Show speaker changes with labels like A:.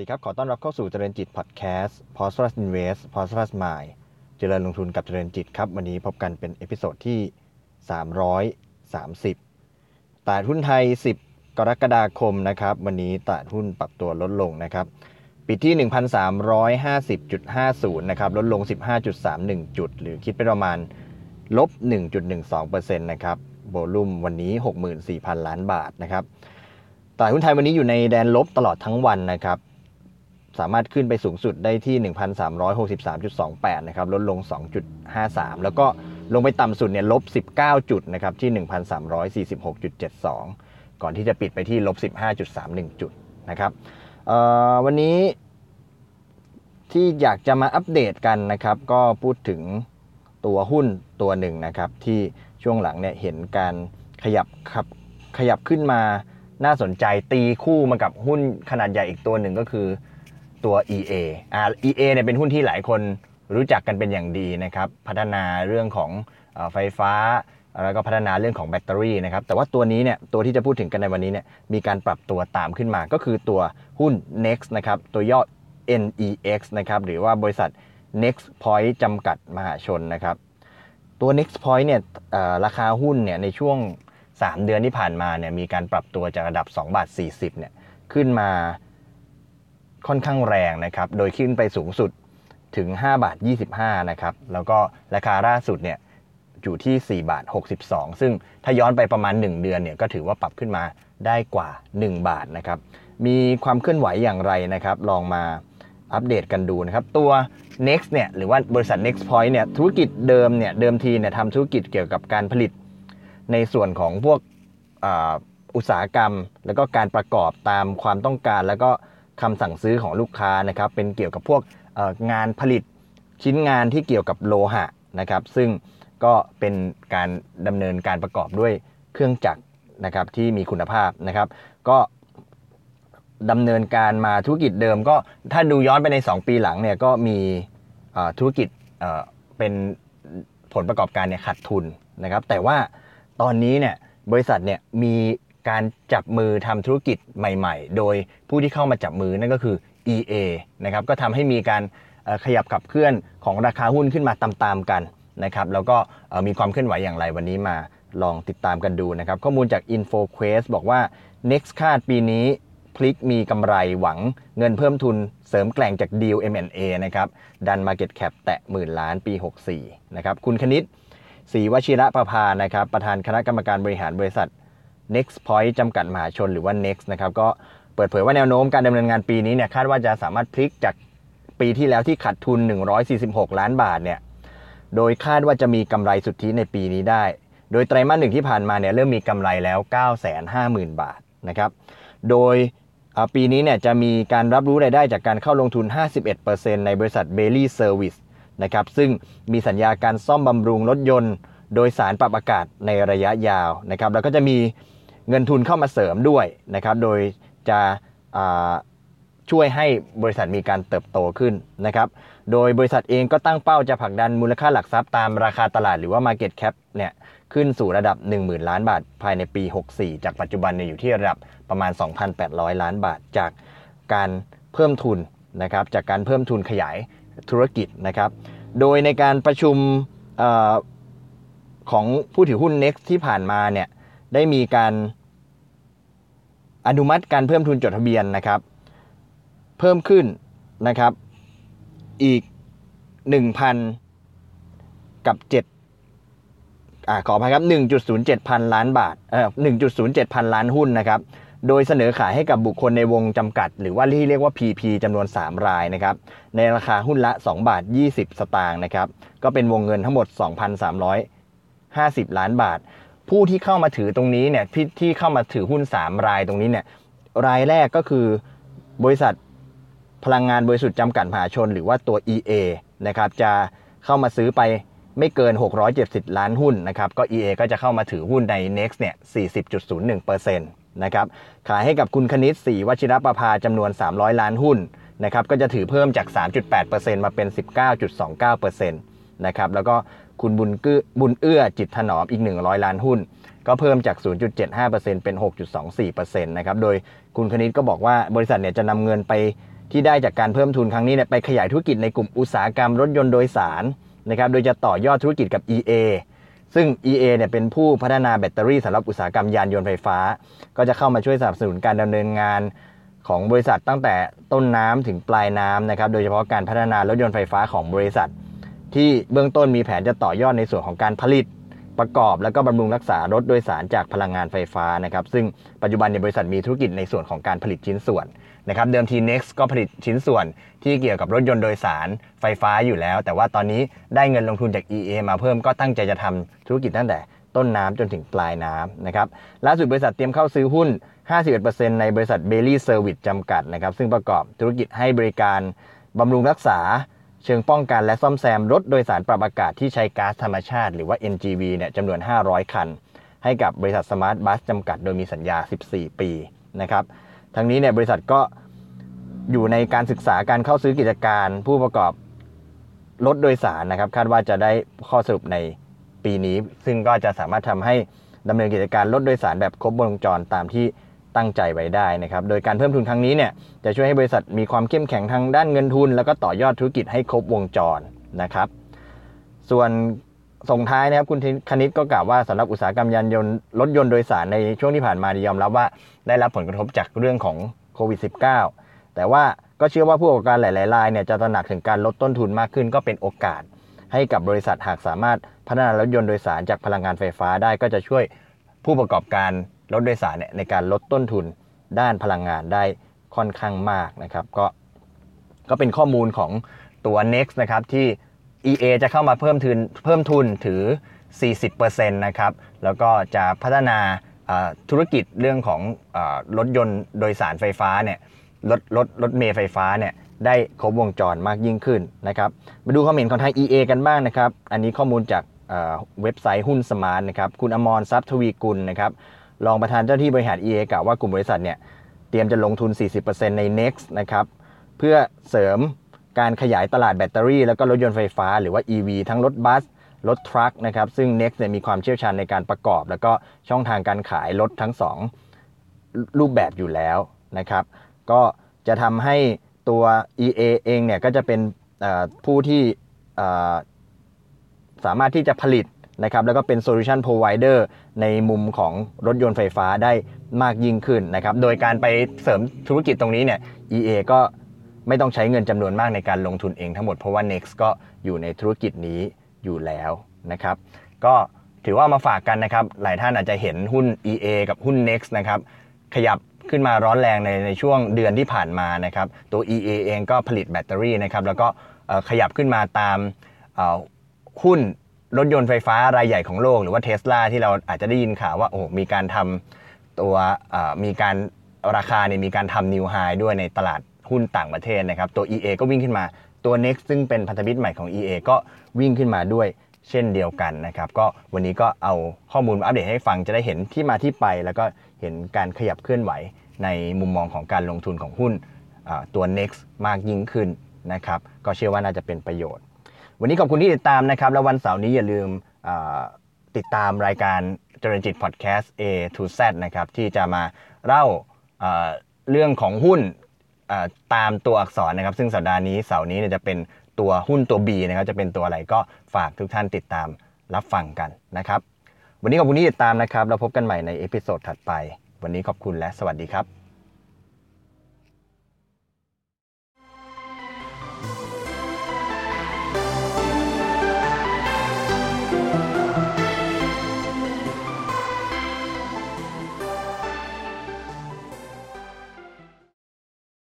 A: สวัสดีครับ ขอต้อนรับเข้าสู่เจริญจิตพอดแคสต์ p o s t r u s Invest p o s t r u s Mind เจริญลงทุนกับเจริญจิตครับ วันนี้พบกันเป็น episode ที่ 330 ตลาดหุ้นไทย 10 กรกฎาคมนะครับ วันนี้ตลาดหุ้นปรับตัวลดลงนะครับ ปิดที่ 1,350.50 นะครับ ลดลง 15.31 จุด หรือคิดเป็นประมาณลบ 1.12%นะครับ volume วันนี้ 64,000 ล้านบาทนะครับตลาดหุ้นไทยวันนี้อยู่ในแดนลบตลอดทั้งวันนะครับ สามารถขึ้นไปสูงสุดได้ที่ 1,363.28 นะครับ ลดลง 2.53 แล้วก็ลงไปต่ำสุดเนี่ยลบ 19 จุดนะครับ ที่ 1,346.72 ก่อนที่จะปิดไปที่ลบ 15.31 จุดนะครับวันนี้ที่อยากจะมาอัปเดตกันนะครับ ก็พูดถึงตัวหุ้นตัวหนึ่งนะครับ ที่ช่วงหลังเนี่ยเห็นการขยับขับขยับขึ้นมาน่าสนใจตีคู่มากับหุ้นขนาดใหญ่อีกตัวหนึ่งก็คือ ตัว EA อ่า EA เนี่ยเป็นหุ้นที่หลายคนรู้จักกันเป็นอย่างดีนะครับ พัฒนาเรื่องของไฟฟ้า แล้วก็พัฒนาเรื่องของแบตเตอรี่นะครับ แต่ว่าตัวนี้เนี่ย ตัวที่จะพูดถึงกันในวันนี้เนี่ย มีการปรับตัวตามขึ้นมา ก็คือตัวหุ้น Next นะครับ ตัวย่อ NEX นะครับ หรือว่าบริษัท Next Point จำกัดมหาชนนะครับ ตัว Next Point เนี่ยราคาหุ้นเนี่ยในช่วง 3 เดือนที่ผ่านมาเนี่ย มีการปรับตัวจากระดับ 2 บาท 40 เนี่ย ขึ้นมา ค่อนข้างแรงนะครับ โดยขึ้นไปสูงสุดถึง 5 บาท 25 นะครับ แล้วก็ราคาล่าสุดเนี่ยอยู่ที่ 4 บาท 62 ซึ่งถ้าย้อนไปประมาณ 1 เดือนเนี่ยก็ถือว่าปรับขึ้นมาได้กว่า 1 บาทนะครับ มีความเคลื่อนไหวอย่างไรนะครับ ลองมาอัปเดตกันดูนะครับ ตัว Next เนี่ยหรือว่าบริษัท Next Point เนี่ยธุรกิจเดิมเนี่ยเดิมทีเนี่ยทำธุรกิจเกี่ยวกับการผลิต ในส่วนของพวกอุตสาหกรรม แล้วก็การประกอบตามความต้องการแล้วก็ คำสั่งซื้อของลูกค้านะครับเป็นเกี่ยวกับพวกงานผลิตชิ้นงานที่เกี่ยวกับโลหะนะครับซึ่งก็เป็นการดำเนินการประกอบด้วยเครื่องจักรนะครับที่มีคุณภาพนะครับ ก็ดำเนินการมาธุรกิจเดิมก็ถ้าดูย้อนไปใน 2 ปีหลังเนี่ยก็มีธุรกิจเป็นผลประกอบการเนี่ยขาดทุนนะครับ แต่ว่าตอนนี้เนี่ยบริษัทเนี่ยมี การจับมือทำธุรกิจใหม่ ๆ โดยผู้ที่เข้ามาจับมือนั่นก็คือ EA นะครับก็ทำให้มีการขยับขับเคลื่อนของราคาหุ้นขึ้นมาตามๆกันนะครับแล้วก็มีความเคลื่อนไหวอย่างไรวันนี้มาลองติดตามกันดูนะครับ ข้อมูลจาก InfoQuest บอกว่า Next คาดปีนี้พลิกมีกำไรหวังเงินเพิ่มทุนเสริมแกล่งจากดีล M&A นะครับดัน Market Cap แตะหมื่นล้านปี 64นะครับคุณคณิตศรีวชิระประภานะครับประธานคณะกรรมการบริหารบริษัท Next Point จำกัดมหาชนหรือว่า Next นะครับก็เปิดเผยว่าแนวโน้มการดำเนินงานปีนี้เนี่ยคาดว่าจะสามารถพลิกจากปีที่แล้วที่ขาดทุน 146 ล้านบาทเนี่ยโดยคาดว่าจะมีกำไรสุทธิในปีนี้ได้ โดยไตรมาสหนึ่งที่ผ่านมาเนี่ยเริ่มมีกำไรแล้ว 950,000 บาทนะครับโดยปีนี้เนี่ยจะมีการรับรู้รายได้จากการเข้าลงทุน 51%ในบริษัท b a i l y Service นะครับซึ่งมีสัญญาการซ่อมบำรุงรถยนต์ โดยสารปรับอากาศในระยะยาวนะครับแล้วก็จะมี เงินทุนเข้ามาเสริมด้วยนะครับ โดยจะช่วยให้บริษัทมีการเติบโตขึ้นนะครับ โดยบริษัทเองก็ตั้งเป้าจะผลักดันมูลค่าหลักทรัพย์ตามราคาตลาดหรือว่า Market Cap เนี่ยขึ้นสู่ระดับ 10,000 ล้านบาท ภายในปี 64 จากปัจจุบันเนี่ยอยู่ที่ระดับประมาณ 2,800 ล้านบาท จากการเพิ่มทุนนะครับ จากการเพิ่มทุนขยายธุรกิจนะครับ โดยในการประชุมอของผู้ถือหุ้น Next ที่ผ่านมาเนี่ยได้มีการ อนุมัติการเพิ่มทุนจดทะเบียนนะครับ เพิ่มขึ้นนะครับอีก 1,000 กับ7อ่าขออภัยครับ 1.07 พันล้านบาทเอ่อ1.07 พันล้านหุ้นนะครับ โดยเสนอขายให้กับบุคคลในวงจำกัด หรือว่าที่เรียกว่า PP จำนวน 3 รายนะครับ ในราคาหุ้นละ 2 บาท 20 สตางค์นะครับ ก็เป็นวงเงินทั้งหมด 2,350 ล้านบาท ผู้ที่เข้ามาถือตรงนี้เนี่ยที่ที่เข้ามาถือหุ้น 3 รายตรงนี้เนี่ยรายแรกก็คือบริษัทพลังงานบริสุทธิ์จำกัดมหาชน หรือว่าตัว EA นะครับจะเข้ามาซื้อไปไม่เกิน 670 ล้านหุ้นนะครับก็ EA ก็จะเข้ามาถือหุ้นใน Next เนี่ย 40.01%นะครับขายให้กับคุณคณิตศรีวชิรประภาจำนวน 300 ล้านหุ้นนะครับก็จะถือเพิ่มจาก 3.8%มาเป็น 19.29%นะครับแล้วก็ คุณบุญกื้อบุญเอื้อจิตถนอมอีก 100 ล้านหุ้น ก็เพิ่มจาก 0.75%เป็น 6.24%นะครับโดยคุณคณิตก็บอกว่าบริษัทเนี่ยจะนำเงินไปที่ได้จากการเพิ่มทุนครั้งนี้เนี่ยไปขยายธุรกิจในกลุ่มอุตสาหกรรมรถยนต์โดยสารนะครับโดยจะต่อยอดธุรกิจกับ EA ซึ่ง EA เนี่ยเป็นผู้พัฒนาแบตเตอรี่สำหรับอุตสาหกรรมยานยนต์ไฟฟ้า ก็จะเข้ามาช่วยสนับสนุนการดำเนินงานของบริษัทตั้งแต่ต้นน้ำถึงปลายน้ำนะครับ โดยเฉพาะการพัฒนารถยนต์ไฟฟ้าของบริษัท ที่เบื้องต้นมีแผนจะต่อยอดในส่วนของการผลิตประกอบ แล้วก็บำรุงรักษารถโดยสารจากพลังงานไฟฟ้านะครับซึ่งปัจจุบันในบริษัทมีธุรกิจในส่วนของการผลิตชิ้นส่วนนะครับเดิมที Next ก็ผลิตชิ้นส่วนที่เกี่ยวกับรถยนต์โดยสารไฟฟ้าอยู่แล้ว แต่ว่าตอนนี้ได้เงินลงทุนจาก EA มาเพิ่มก็ตั้งใจจะทำธุรกิจตั้งแต่ต้นน้ำจนถึงปลายน้ำนะครับล่าสุดบริษัทเตรียมเข้าซื้อหุ้น 51%ในบริษัท Bailey Service จำกัดนะครับซึ่งประกอบธุรกิจให้บริการบำรุงรักษา เชิงป้องกันและซ่อมแซมรถโดยสารปรับอากาศที่ใช้ก๊าซธรรมชาติหรือว่า NGV เนี่ยจำนวน 500 คัน ให้กับบริษัทสมาร์ทบัสจำกัดโดยมีสัญญา 14 ปีนะครับทั้งนี้เนี่ยบริษัทก็อยู่ในการศึกษาการเข้าซื้อกิจการผู้ประกอบรถโดยสารนะครับ คาดว่าจะได้ข้อสรุปในปีนี้ ซึ่งก็จะสามารถทำให้ดำเนินกิจการรถโดยสารแบบครบวงจรตามที่ ตั้งใจไว้ได้นะครับ โดยการเพิ่มทุนครั้งนี้เนี่ยจะช่วยให้บริษัทมีความเข้มแข็งทางด้านเงินทุน แล้วก็ต่อยอดธุรกิจให้ครบวงจรนะครับ ส่วนส่งท้ายนะครับคุณคณิตก็กล่าวว่าสำหรับอุตสาหกรรมยานยนต์รถยนต์โดยสารในช่วงที่ผ่านมาดียยอมรับว่าได้รับผลกระทบจากเรื่องของโควิด -19 แต่ว่าก็เชื่อว่าผู้ประกอบการหลายๆรายเนี่ยจะตระหนักถึงการลดต้นทุนมากขึ้นก็เป็นโอกาส ให้กับบริษัทหากสามารถพัฒนารถยนต์โดยสารจากพลังงานไฟฟ้าได้ก็จะช่วยผู้ประกอบการ รถโดยสารเนี่ยในการลดต้นทุนด้านพลังงานได้ค่อนข้างมากนะครับ ก็ก็เป็นข้อมูลของตัว Next นะครับที่ EA จะเข้ามาเพิ่มทุนเพิ่มทุนถือ 40%นะครับ แล้วก็จะพัฒนาธุรกิจเรื่องของอรถยนต์โดยสารไฟฟ้าเนี่ยรถรถรถเมล์ไฟฟ้าเนี่ยได้ครบวงจรมากยิ่งขึ้นนะครับมาดูความเห็นของทาง EA กันบ้างนะครับ อันนี้ข้อมูลจากเว็บไซต์หุ้นสมาร์ทนะครับ คุณอมรทรัพย์ทวีกุลนะครับ รองประธานเจ้าที่บริหาร EA กล่าวว่ากลุ่มบริษัทเนี่ยเตรียมจะลงทุน 40%ใน Next นะครับเพื่อเสริมการขยายตลาดแบตเตอรี่ แล้วก็รถยนต์ไฟฟ้าหรือว่า EV ทั้งรถบัส รถทรัคนะครับซึ่ง Next เนี่ยมีความเชี่ยวชาญในการประกอบ แล้วก็ช่องทางการขายรถทั้ง 2 รูปแบบอยู่แล้วนะครับก็จะทำให้ตัว EA เองเนี่ยก็จะเป็นผู้ที่สามารถที่จะผลิต นะครับแล้วก็เป็น solution provider ในมุมของรถยนต์ไฟฟ้าได้มากยิ่งขึ้นนะครับโดยการไปเสริมธุรกิจตรงนี้เนี่ย EA ก็ไม่ต้องใช้เงินจำนวนมากในการลงทุนเองทั้งหมดเพราะว่า Next ก็อยู่ในธุรกิจนี้อยู่แล้วนะครับก็ถือว่ามาฝากกันนะครับ หลายท่านอาจจะเห็นหุ้น EA กับหุ้น Next นะครับขยับขึ้นมาร้อนแรงในในช่วงเดือนที่ผ่านมานะครับตัว EA เองก็ผลิตแบตเตอรี่นะครับแล้วก็ขยับขึ้นมาตามหุ้น รถยนต์ไฟฟ้ารายใหญ่ของโลกหรือว่าเทสลาที่เราอาจจะได้ยินข่าวว่าโอ้มีการทำตัวมีการราคาเนี่ยมีการทำนิวไฮด้วยในตลาดหุ้นต่างประเทศนะครับ ตัว EA ก็วิ่งขึ้นมาตัว Next ซึ่งเป็นพันธมิตรใหม่ของ EA ก็วิ่งขึ้นมาด้วยเช่นเดียวกันนะครับ ก็วันนี้ก็เอาข้อมูลมาอัปเดตให้ฟังจะได้เห็นที่มาที่ไป แล้วก็เห็นการขยับเคลื่อนไหวในมุมมองของการลงทุนของหุ้นตัว Next มากยิ่งขึ้นนะครับ ก็เชื่อว่าน่าจะเป็นประโยชน์ วันนี้ขอบคุณที่ติดตามนะครับ แล้ววันเสาร์นี้อย่าลืมติดตามรายการจริญจิตพอดแคสต์ A to Z นะครับ ที่จะมาเล่าเรื่องของหุ้นตามตัวอักษรนะครับ ซึ่งสัปดาห์นี้เสาร์นี้จะเป็นตัวหุ้นตัว B นะครับ จะเป็นตัวอะไรก็ฝากทุกท่านติดตามรับฟังกันนะครับ วันนี้ขอบคุณที่ติดตามนะครับ เราพบกันใหม่ใน episode ถัดไป วันนี้ขอบคุณและสวัสดีครับ